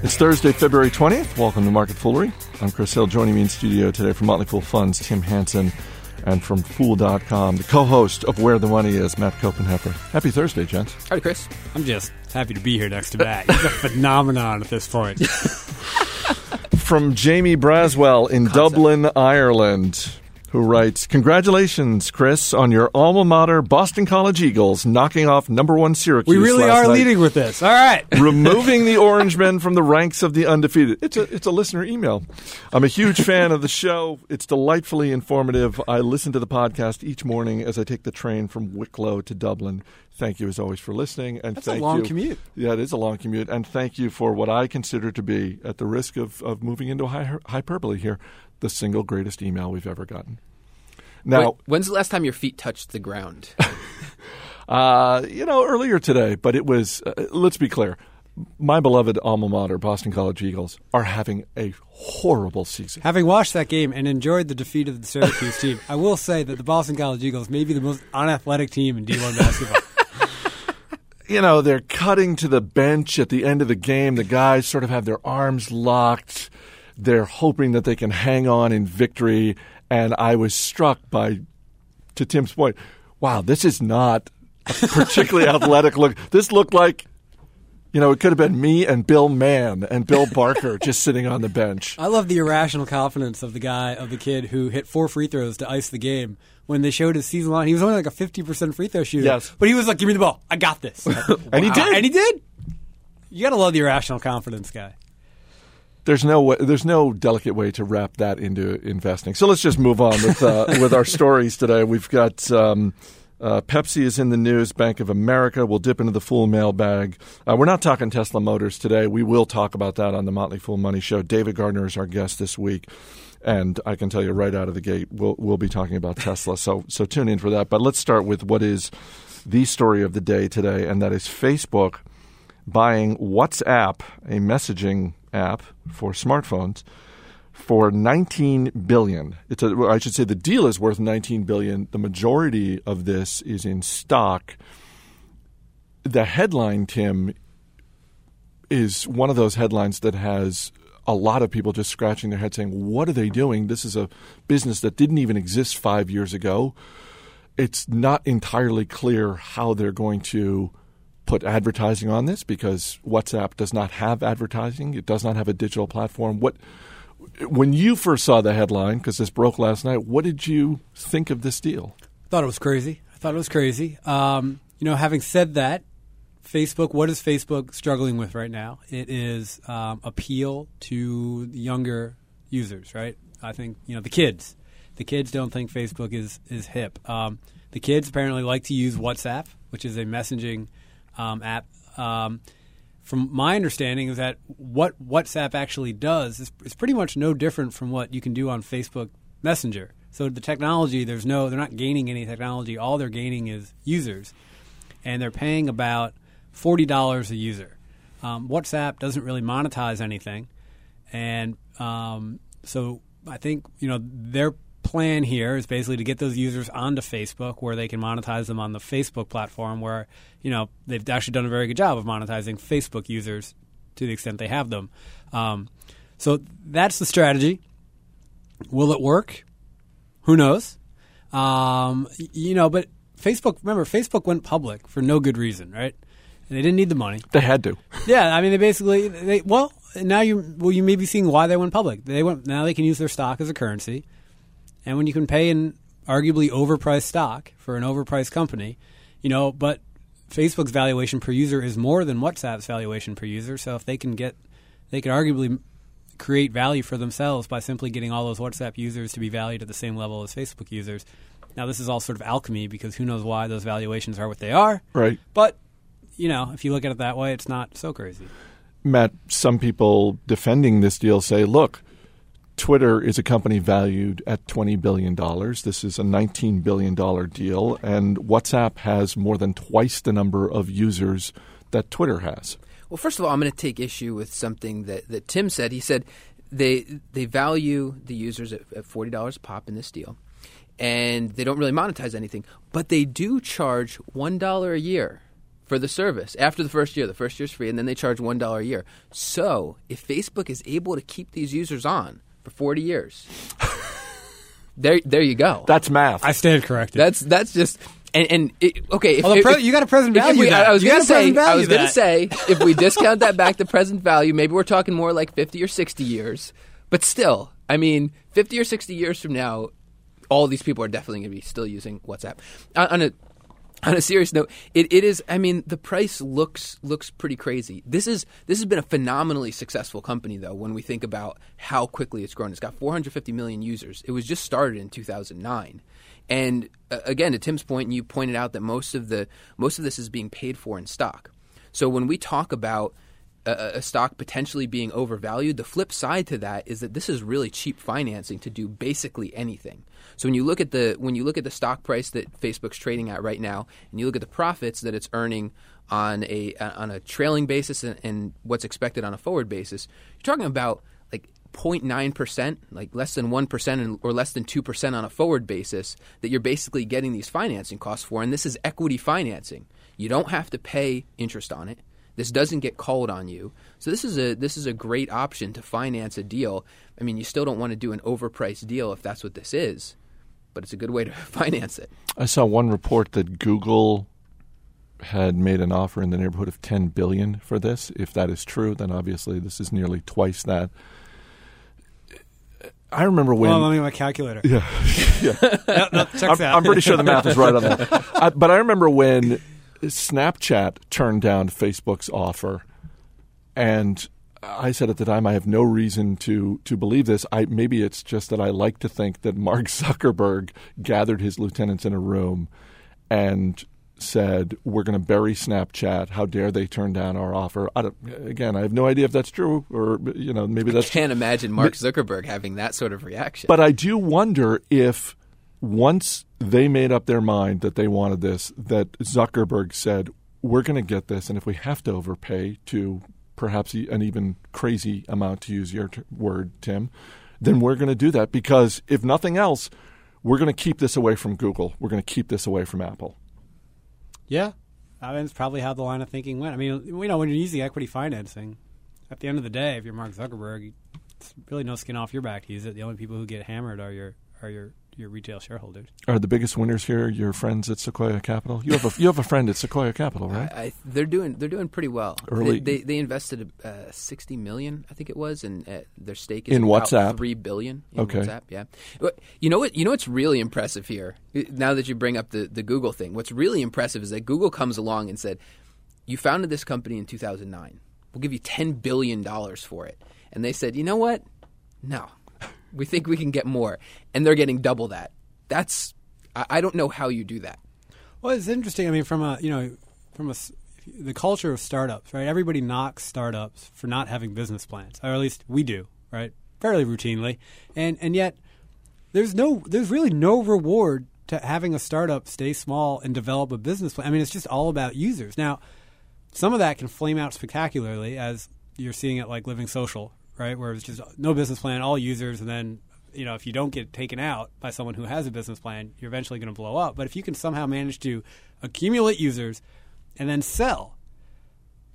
It's Thursday, February 20th. Welcome to Market Foolery. I'm Chris Hill. Joining me in studio today from Motley Fool Funds, Tim Hanson, and from Fool.com, the co-host of Where the Money Is, Matt Koppenheffer. Happy Thursday, gents. Howdy, Chris. I'm just happy to be here next to Matt. He's a phenomenon at this point. From Jamie Braswell in Dublin, Ireland, who writes, Congratulations, Chris, on your alma mater, Boston College Eagles, knocking off number one Syracuse We really are night. leading with this. All right. removing the orange men from the ranks of the undefeated. It's a it's a listener email. I'm a huge fan of the show. It's delightfully informative. I listen to the podcast each morning as I take the train from Wicklow to Dublin. Thank you as always for listening and That's a thank long you. commute. Yeah, it is a long commute and thank you for what I consider to be at the risk of of moving into hy- hyperbole here, the single greatest email we've ever gotten. Now, Wait, when's the last time your feet touched the ground? Uh, you know, earlier today, but it was, uh, let's be clear. My beloved alma mater, Boston College Eagles, are having a horrible season. Having watched that game and enjoyed the defeat of the Syracuse team, I will say that the Boston College Eagles may be the most unathletic team in D1 basketball. You know, they're cutting to the bench at the end of the game. The guys sort of have their arms locked. They're hoping that they can hang on in victory. And I was struck by, to Tim's point, wow, this is not a particularly athletic look. This looked like, you know, it could have been me and Bill Mann and Bill Barker just sitting on the bench. I love the irrational confidence of the guy, of the kid who hit four free throws to ice the game. When they showed his season line, he was only like a 50% free throw shooter. Yes. But he was like, give me the ball. I got this. And he did. And he did. You got to love the irrational confidence guy. There's no way, there's no delicate way to wrap that into investing. So let's just move on with uh, with our stories today. We've got um, uh, Pepsi is in the news. Bank of America. We'll dip into the full mailbag. Uh, we're not talking Tesla Motors today. We will talk about that on the Motley Fool Money Show. David Gardner is our guest this week. And I can tell you right out of the gate, we'll we'll be talking about Tesla. So so tune in for that. But let's start with what is the story of the day today, and that is Facebook buying WhatsApp, a messaging app for smartphones, for 19 billion. It's I should say the deal is worth 19 billion. The majority of this is in stock. The headline, Tim, is one of those headlines that has a lot of people just scratching their head saying, "What are they doing? This is a business that didn't even exist 5 years ago." It's not entirely clear how they're going to put advertising on this because WhatsApp does not have advertising. It does not have a digital platform. What when you first saw the headline because this broke last night, what did you think of this deal? Thought it was crazy. I thought it was crazy. Um, you know, having said that, Facebook, what is Facebook struggling with right now? It is um, appeal to younger users, right? I think you know the kids. The kids don't think Facebook is is hip. Um, the kids apparently like to use WhatsApp, which is a messaging um, app. Um, from my understanding, is that what WhatsApp actually does is, is pretty much no different from what you can do on Facebook Messenger. So the technology, there's no, they're not gaining any technology. All they're gaining is users, and they're paying about forty dollars a user. Um, WhatsApp doesn't really monetize anything, and um, so I think you know their plan here is basically to get those users onto Facebook, where they can monetize them on the Facebook platform, where you know they've actually done a very good job of monetizing Facebook users to the extent they have them. Um, so that's the strategy. Will it work? Who knows? Um, you know, but Facebook. Remember, Facebook went public for no good reason, right? And they didn't need the money. They had to. Yeah, I mean, they basically they well now you well you may be seeing why they went public. They went now they can use their stock as a currency, and when you can pay an arguably overpriced stock for an overpriced company, you know, but Facebook's valuation per user is more than WhatsApp's valuation per user. So if they can get, they can arguably create value for themselves by simply getting all those WhatsApp users to be valued at the same level as Facebook users. Now this is all sort of alchemy because who knows why those valuations are what they are. Right. But you know, if you look at it that way, it's not so crazy. Matt, some people defending this deal say, look, Twitter is a company valued at $20 billion. This is a $19 billion deal, and WhatsApp has more than twice the number of users that Twitter has. Well, first of all, I'm going to take issue with something that, that Tim said. He said they they value the users at, at forty dollars a pop in this deal, and they don't really monetize anything, but they do charge one dollar a year for the service after the first year. The first year's free, and then they charge one dollar a year. So if Facebook is able to keep these users on for forty years, there there you go. That's math. I stand corrected. That's that's just and, and it, okay. If, Well, if- pre- if- you got a present if- if value we- that. I was gonna say. I was gonna say if we discount that back to present value, maybe we're talking more like fifty or sixty years. But still, I mean, fifty or sixty years from now, all these people are definitely going to be still using WhatsApp. On on a on a serious note, it, it is. I mean, the price looks looks pretty crazy. This is this has been a phenomenally successful company, though. When we think about how quickly it's grown, it's got 450 million users. It was just started in 2009, and uh, again, to Tim's point, you pointed out that most of the most of this is being paid for in stock. So when we talk about a, stock potentially being overvalued, the flip side to that is that this is really cheap financing to do basically anything. So when you look at the when you look at the stock price that Facebook's trading at right now, and you look at the profits that it's earning on a on a trailing basis and, and what's expected on a forward basis, you're talking about like 0.9 percent, like less than one percent or less than two percent on a forward basis that you're basically getting these financing costs for, and this is equity financing. You don't have to pay interest on it. This doesn't get called on you. So this is a this is a great option to finance a deal. I mean, you still don't want to do an overpriced deal if that's what this is, but it's a good way to finance it. I saw one report that Google had made an offer in the neighborhood of 10 billion for this. If that is true, then obviously this is nearly twice that. I remember when well, let me my calculator. yeah, yeah. No, no, checks I'm, out. I'm pretty sure the math is right on that. I, but I remember when Snapchat turned down Facebook's offer, and I said at the time, I have no reason to to believe this. I maybe it's just that I like to think that Mark Zuckerberg gathered his lieutenants in a room and said, "We're going to bury Snapchat. How dare they turn down our offer?" I again, I have no idea if that's true or you know maybe that's I Can't imagine Mark Zuckerberg having that sort of reaction. but I do wonder if once they made up their mind that they wanted this, that Zuckerberg said, "We're going to get this, and if we have to overpay to perhaps an even crazy amount, to use your t- word, Tim, then we're going to do that because if nothing else, we're going to keep this away from Google. We're going to keep this away from Apple." Yeah, I mean, it's probably how the line of thinking went. I mean, you know, when you're using equity financing, at the end of the day, if you're Mark Zuckerberg, it's really no skin off your back to use it. The only people who get hammered are your are your your retail shareholders. Are the biggest winners here your friends at Sequoia Capital? You have a you have a friend at Sequoia Capital, right? I, I, they're doing they're doing pretty well. Early- They, they, they invested uh, sixty million, I think it was, and uh, their stake is In about WhatsApp? three billion. In Okay. WhatsApp, yeah. But You know what? You know what's really impressive here. Now that you bring up the the Google thing, what's really impressive is that Google comes along and said, "You founded this company in two thousand nine. We'll give you ten billion dollars for it." And they said, "You know what? No, we think we can get more." And they're getting double that. That's I, I don't know how you do that. Well, it's interesting. I mean, from a you know, from a the culture of startups, right? Everybody knocks startups for not having business plans, or at least we do, right? Fairly routinely, and and yet there's no there's really no reward to having a startup stay small and develop a business plan. I mean, it's just all about users. Now, some of that can flame out spectacularly, as you're seeing it like Living Social, right? Where it's just no business plan, all users, and then you know if you don't get taken out by someone who has a business plan, you're eventually going to blow up. But if you can somehow manage to accumulate users and then sell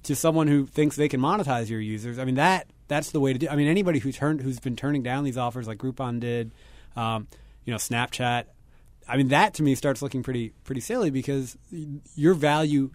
to someone who thinks they can monetize your users, I mean that that's the way to do. I mean anybody who turned who's been turning down these offers like Groupon did, um, you know Snapchat. I mean that to me starts looking pretty pretty silly because your value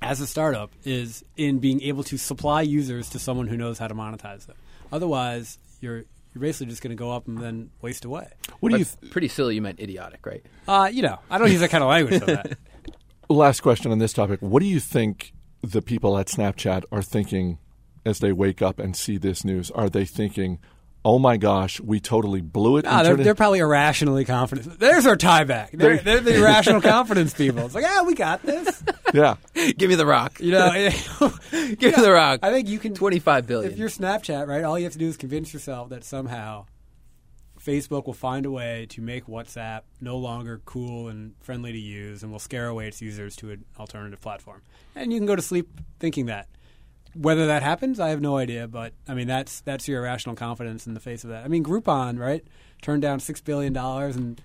as a startup is in being able to supply users to someone who knows how to monetize them. Otherwise, you're you're basically just going to go up and then waste away. What do you? But pretty silly. You meant idiotic, right? Uh, you know, I don't use that kind of language. That. Last question on this topic. What do you think the people at Snapchat are thinking as they wake up and see this news? Are they thinking, oh my gosh, we totally blew it? Ah, and they're, turned it- they're probly irrationally confident. There's our tie back. They're, they're the irrational confidence people. It's like, ah, we got this. yeah. Give me the rock. You know, Give me the rock. I think you can. Twenty-five billion. If you're Snapchat, right, all you have to do is convince yourself that somehow Facebook will find a way to make WhatsApp no longer cool and friendly to use, and will scare away its users to an alternative platform. And you can go to sleep thinking that. Whether that happens, I have no idea. But I mean, that's that's your irrational confidence in the face of that. I mean, Groupon, right, turned down six billion dollars, and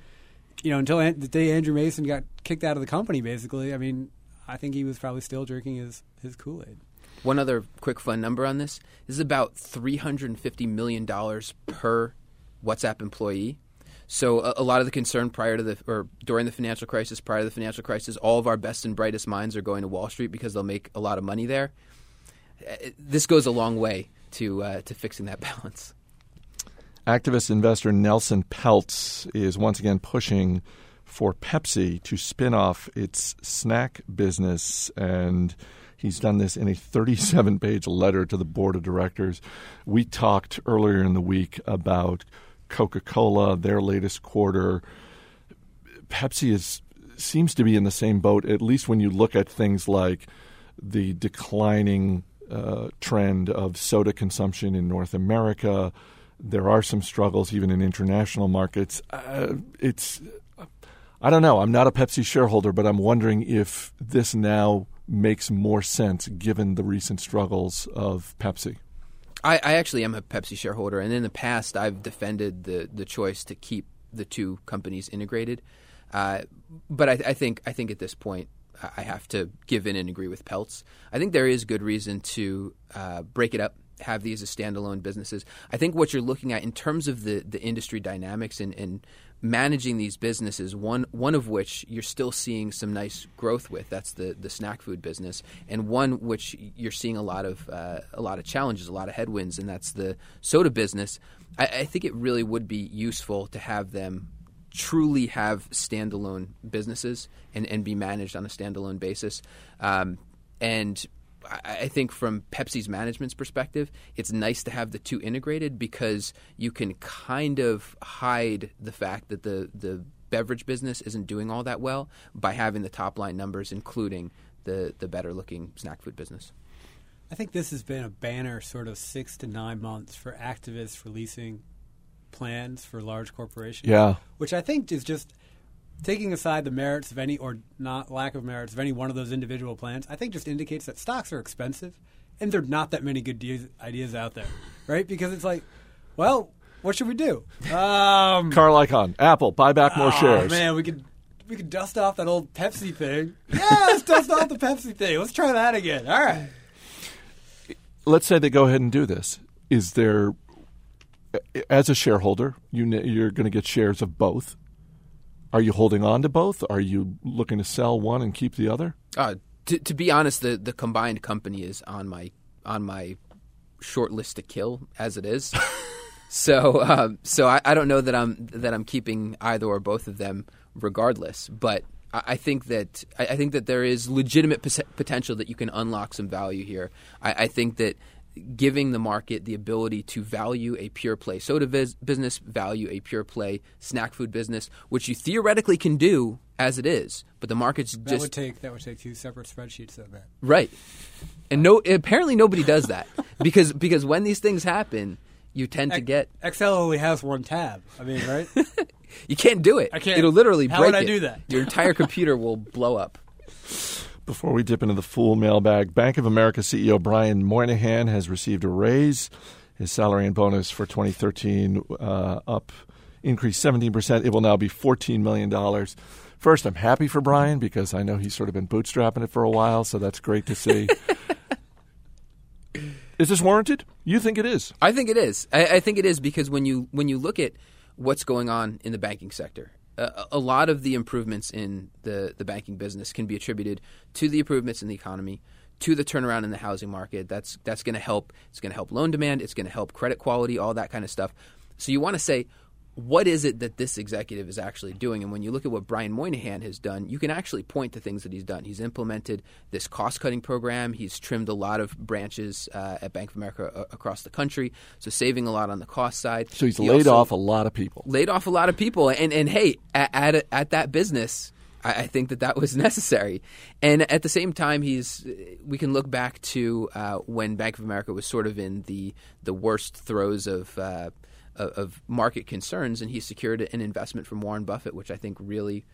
you know, until an- the day Andrew Mason got kicked out of the company, basically. I mean, I think he was probably still drinking his, his Kool Aid. One other quick fun number on this. This is about $350 million per WhatsApp employee. So a, a, lot of the concern prior to the or during the financial crisis, prior to the financial crisis, all of our best and brightest minds are going to Wall Street because they'll make a lot of money there. Uh, this goes a long way to uh, to fixing that balance. Activist investor Nelson Peltz is once again pushing for Pepsi to spin off its snack business and He's done this in a 37 page letter to the board of directors. We talked earlier in the week about Coca Cola, their latest quarter. Pepsi is seems to be in the same boat, at least when you look at things like the declining uh, trend of soda consumption in North America. There are some struggles even in international markets. Uh, it's I don't know. I'm not a Pepsi shareholder, but I'm wondering if this now makes more sense given the recent struggles of Pepsi. I, I, actually am a Pepsi shareholder, and in the past, I've defended the the choice to keep the two companies integrated. Uh, but I, I, think I think at this point, I have to give in and agree with Peltz. I think there is good reason to uh, break it up have these as standalone businesses. I think what you're looking at in terms of the, the industry dynamics and, and managing these businesses, one one of which you're still seeing some nice growth with, that's the, the snack food business, and one which you're seeing a lot of uh, a lot of challenges, a lot of headwinds, and that's the soda business. I, I think it really would be useful to have them truly have standalone businesses and, and be managed on a standalone basis. Um, and I think from Pepsi's management's perspective, it's nice to have the two integrated because you can kind of hide the fact that the the beverage business isn't doing all that well by having the top line numbers, including the the better looking snack food business. I think this has been a banner sort of six to nine months for activists releasing plans for large corporations. Yeah, which I think is just taking aside the merits of any or not lack of merits of any one of those individual plans, I think just indicates that stocks are expensive and there are not that many good de- ideas out there, right? Because it's like, well, what should we do? Um, Carl Icahn, Apple, buy back more oh, shares. Man, we could we could dust off that old Pepsi thing. Yeah, let's dust off the Pepsi thing. Let's try that again. All right. Let's say they go ahead and do this. Is there, as a shareholder, you you're going to get shares of both are you holding on to both? Are you looking to sell one and keep the other? Uh, to, to be honest, the, the combined company is on my on my short list to kill as it is. so um, so I, I, don't know that I'm that I'm keeping either or both of them regardless. But I, I think that I, I, think that there is legitimate potential that you can unlock some value here. I, think that giving the market the ability to value a pure play soda biz- business, value a pure play snack food business, which you theoretically can do as it is, but the market's that just would take that would take two separate spreadsheets of that. Right, and no, apparently nobody does that because because when these things happen, you tend to get Excel only has one tab. I mean, right? you can't do it. I can't. It'll literally How break. would I it. do that? Your entire computer will blow up. Before we dip into the full mailbag, Bank of America CEO Brian Moynihan has received a raise. His salary and bonus for 2013 uh, up increased 17%. It will now be $14 million. First, I'm happy for Brian because I know he's sort of been bootstrapping it for a while, so that's great to see. is this warranted? You think it is? I think it is. I, I think it is because when you when you look at what's going on in the banking sector a, a lot of the improvements in the, the banking business can be attributed to the improvements in the economy, to the turnaround in the housing market. That's that's going to help. It's going to help loan demand. It's going to help credit quality. All that kind of stuff. So you want to say, what is it that this executive is actually doing? And when you look at what Brian Moynihan has done, you can actually point to things that he's done. He's implemented this cost cutting program. He's trimmed a lot of branches uh, at Bank of America uh, across the country, so saving a lot on the cost side. So he's he laid off a lot of people. Laid off a lot of people, and and hey, at at, at that business. I, think that that was necessary, and at the same time, he's. We can look back to uh, when Bank of America was sort of in the the worst throes of uh, of, of market concerns, and he secured an investment from Warren Buffett, which I think really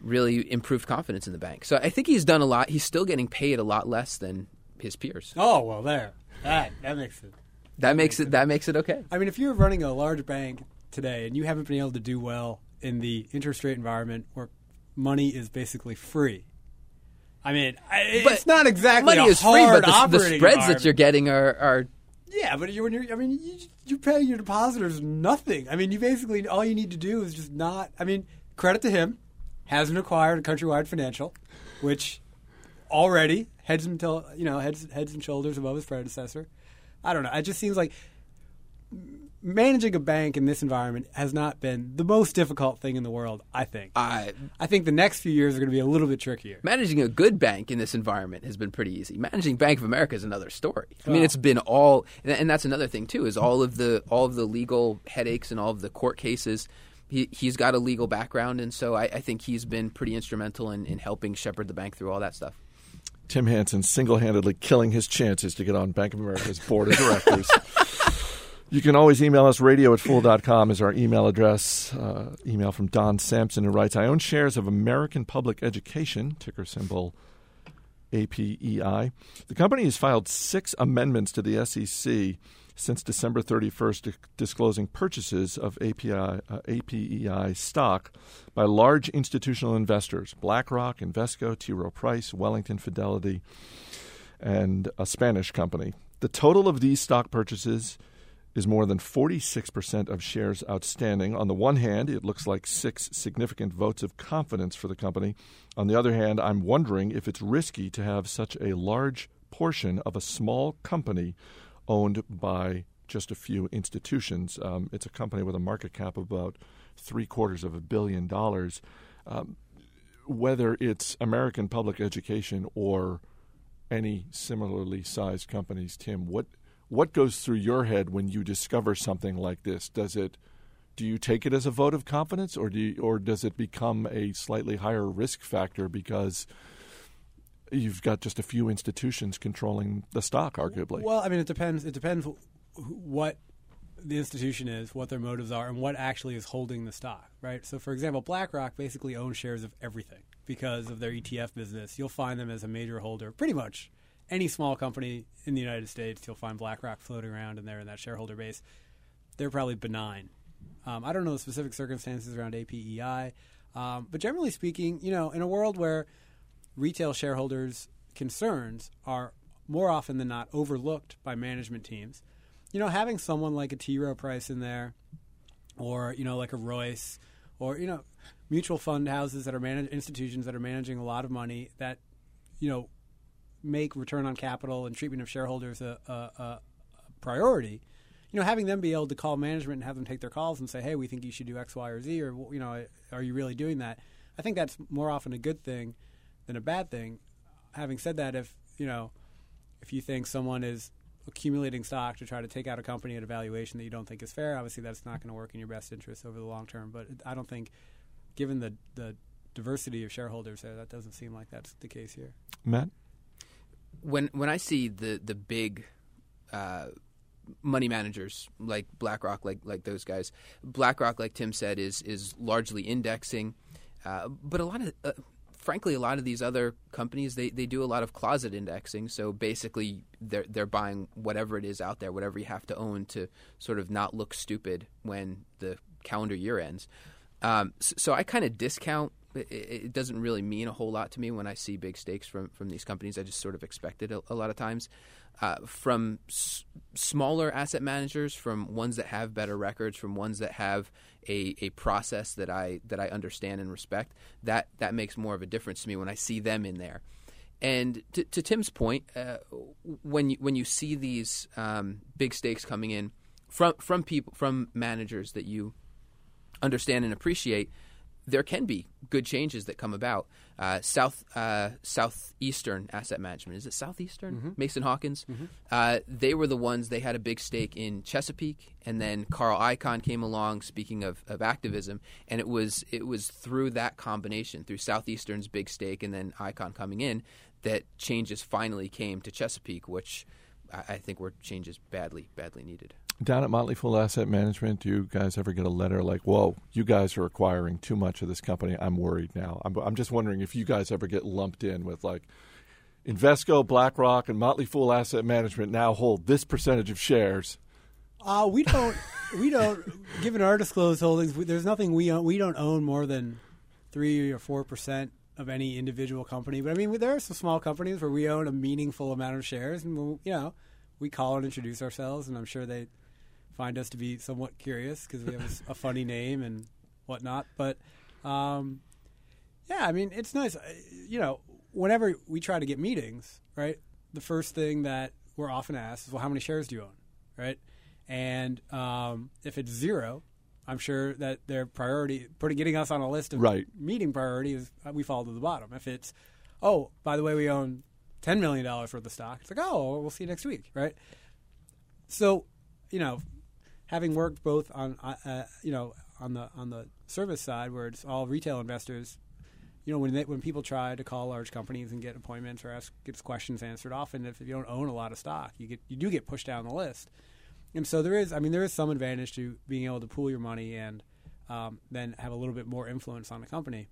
really improved confidence in the bank. So I think he's done a lot. He's still getting paid a lot less than his peers. Oh well, there that that makes it. That, that makes it, it that makes it okay. I mean, if you're running a large bank today and you haven't been able to do well in the interest rate environment where money is basically free, I mean, I, But it's not exactly money is free, but the, the that you're getting are, are Yeah, but you're, when you're, I mean, you, you pay your depositors nothing. I mean, you basically all you need to do is just not. I mean, credit to him, hasn't acquired a countrywide financial, which already heads and till you know heads heads and shoulders above his predecessor. I don't know. It just seems like managing a bank in this environment has not been the most difficult thing in the world. I think. I, I think the next few years are going to be a little bit trickier. managing a good bank in this environment has been pretty easy. Managing Bank of America is another story. I mean, Wow. it's been all, and and that's another thing too, is all of the all of the legal headaches and all of the court cases. He, he's got a legal background, and so I, I think he's been pretty instrumental in, in helping shepherd the bank through all that stuff. Tim Hanson single handedly killing his chances to get on Bank of America's board of directors. you can always email us. Radio at fool.com is our email address. Uh, email from Don Sampson who writes I own shares of American Public Education, ticker symbol APEI. The company has filed six amendments to the SEC since December 31st, di- disclosing purchases of API, uh, APEI stock by large institutional investors BlackRock, Invesco, T. Rowe Price, Wellington Fidelity, and a Spanish company. The total of these stock purchases is more than 46% of shares outstanding. On the one hand, it looks like six significant votes of confidence for the company. On the other hand, I'm wondering if it's risky to have such a large portion of a small company owned by just a few institutions. Um, it's a company with a market cap of about three quarters of a billion dollars. Um, whether it's American public education or any similarly sized companies, Tim, what what goes through your head when you discover something like this? Does it do you take it as a vote of confidence, or do you, or does it become a slightly higher risk factor because you've got just a few institutions controlling the stock, arguably? Well, I mean, it depends. It depends what the institution is, what their motives are, and what actually is holding the stock, right? So, for example, BlackRock basically owns shares of everything because of their ETF business. You'll find them as a major holder, pretty much any small company in the United States. You'll find BlackRock floating around in there in that shareholder base. They're probably benign. Um, I don't know the specific circumstances around APEI, um, but generally speaking, you know, in a world where retail shareholders' concerns are more often than not overlooked by management teams. You know, having someone like a T. Rowe Price in there, or you know, like a Royce, or you know, mutual fund houses that are managed institutions that are managing a lot of money that you know make return on capital and treatment of shareholders a, a, a priority. You know, having them be able to call management and have them take their calls and say, "Hey, we think you should do X, Y, or Z," or you know, are you really doing that? I think that's more often a good thing than a bad thing. Having said that, if you know, if you think someone is accumulating stock to try to take out a company at a valuation that you don't think is fair, obviously that's not going to work in your best interest over the long term. But I don't think, given the the diversity of shareholders there, that doesn't seem like that's the case here. Matt? When when I see the the big uh, money managers like BlackRock, like like those guys, BlackRock, like Tim said, is is largely indexing, uh, but a lot of uh, frankly, a lot of these other companies they, they do a lot of closet indexing. So basically, they're they're buying whatever it is out there, whatever you have to own to sort of not look stupid when the calendar year ends. Um, so, so I kind of discount. It, it doesn't really mean a whole lot to me when I see big stakes from from these companies. I just sort of expect it a, a lot of times. Uh, from s- smaller asset managers, from ones that have better records, from ones that have a, a process that I that I understand and respect, that that makes more of a difference to me when I see them in there. And to, to Tim's point, uh, when you, when you see these um, big stakes coming in from from people from managers that you understand and appreciate, there can be good changes that come about. Uh, South uh, Southeastern Asset Management is it Southeastern Mason Hawkins? Uh, they were the ones. They had a big stake in Chesapeake, and then Carl Icahn came along. Speaking of, of activism, and it was it was through that combination, through Southeastern's big stake, and then Icahn coming in, that changes finally came to Chesapeake, which I, I think were changes badly badly needed. Down at Motley Fool Asset Management, do you guys ever get a letter like, "Whoa, you guys are acquiring too much of this company. I'm worried now." I'm, I'm just wondering if you guys ever get lumped in with like Invesco, BlackRock, and Motley Fool Asset Management now hold this percentage of shares. Uh, we don't. we don't. Given our disclosed holdings, we, there's nothing we own. We don't own more than three or four percent of any individual company, but I mean, there are some small companies where we own a meaningful amount of shares, and we'll, you know, we call and introduce ourselves, and I'm sure they find us to be somewhat curious because we have a funny name and whatnot. But um, yeah, I mean, it's nice. You know, whenever we try to get meetings, right? The first thing that we're often asked is, "Well, how many shares do you own?" Right? And um, if it's zero, I'm sure that their priority, putting getting us on a list of Right. meeting priorities, uh, we fall to the bottom. If it's, oh, by the way, we own ten million dollars worth of stock, it's like, oh, we'll see you next week, right? So, you know, having worked both on, uh, uh, you know, on the on the service side where it's all retail investors, you know, when they, when people try to call large companies and get appointments or ask get questions answered, often if you don't own a lot of stock, you get you do get pushed down the list. And so there is, I mean, there is some advantage to being able to pool your money and um, then have a little bit more influence on the company,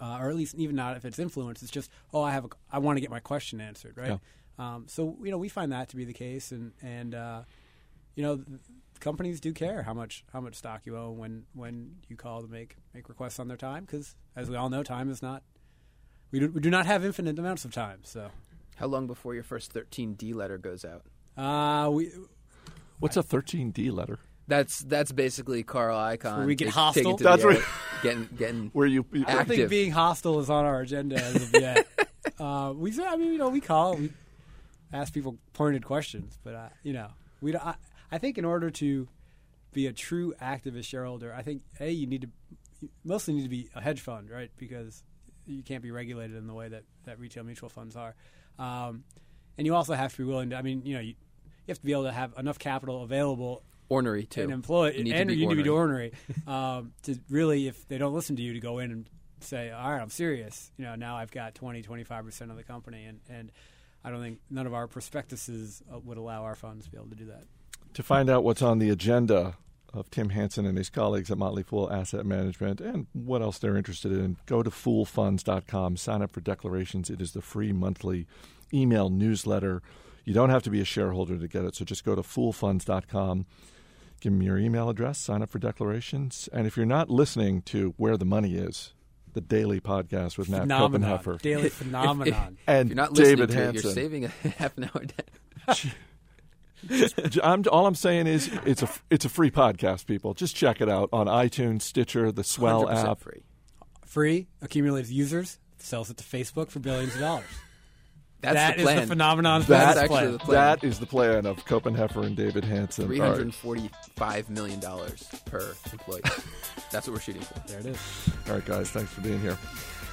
uh, or at least even not if it's influence. It's just, oh, I have, a, I want to get my question answered, right? Um, so you know, we find that to be the case, and and uh, you know, companies do care how much how much stock you own when when you call to make make requests on their time, because as we all know, time is not. We do, we do not have infinite amounts of time, so How long before your first 13D letter goes out? uh, we What's a 13D letter? That's that's basically Carl Icahn. where we get take- hostile? taking to That's the right. getting getting. Where you, you I don't think being hostile is on our agenda as of yet. uh, we, say- I mean, you know, we call, we ask people pointed questions, but uh, you know, we. Don't, I, I think in order to be a true activist shareholder, I think a you need to you mostly need to be a hedge fund, right? Because you can't be regulated in the way that, that retail mutual funds are, um, and you also have to be willing to. I mean, you know, you, you have to be able to have enough capital available Ornery too. and employ You need to and be you need to be ornery. ornery um, to really if they don't listen to you to go in and say all right i'm serious you know now i've got 20 25% of the company and, and i don't think none of our prospectuses uh, would allow our funds to be able to do that To find out what's on the agenda of Tim Hanson and his colleagues at Motley Fool Asset Management and what else they're interested in, go to foolfunds.com, sign up for declarations. It is the free monthly email newsletter. You don't have to be a shareholder to get it, so just go to foolfunds.com, give them your email address, sign up for declarations. And if you're not listening to Where the Money Is, the daily podcast with Matt phenomenon Koppenheffer daily phenomenon and if you're not listening David to it, Hanson. you're saving a half an hour. Day. J- I'm, all I'm saying is it's a it's a free podcast. People, just check it out on iTunes, Stitcher, the Swell 100% app. free. free accumulates users sells it to facebook for billions of dollars That's That the is plan. the phenomenon That's business actually the plan. That is the plan of Koppenheffer and David Hanson. Three All right. hundred and forty-five million dollars per employee. That's what we're shooting for. there it is All right, guys, thanks for being here.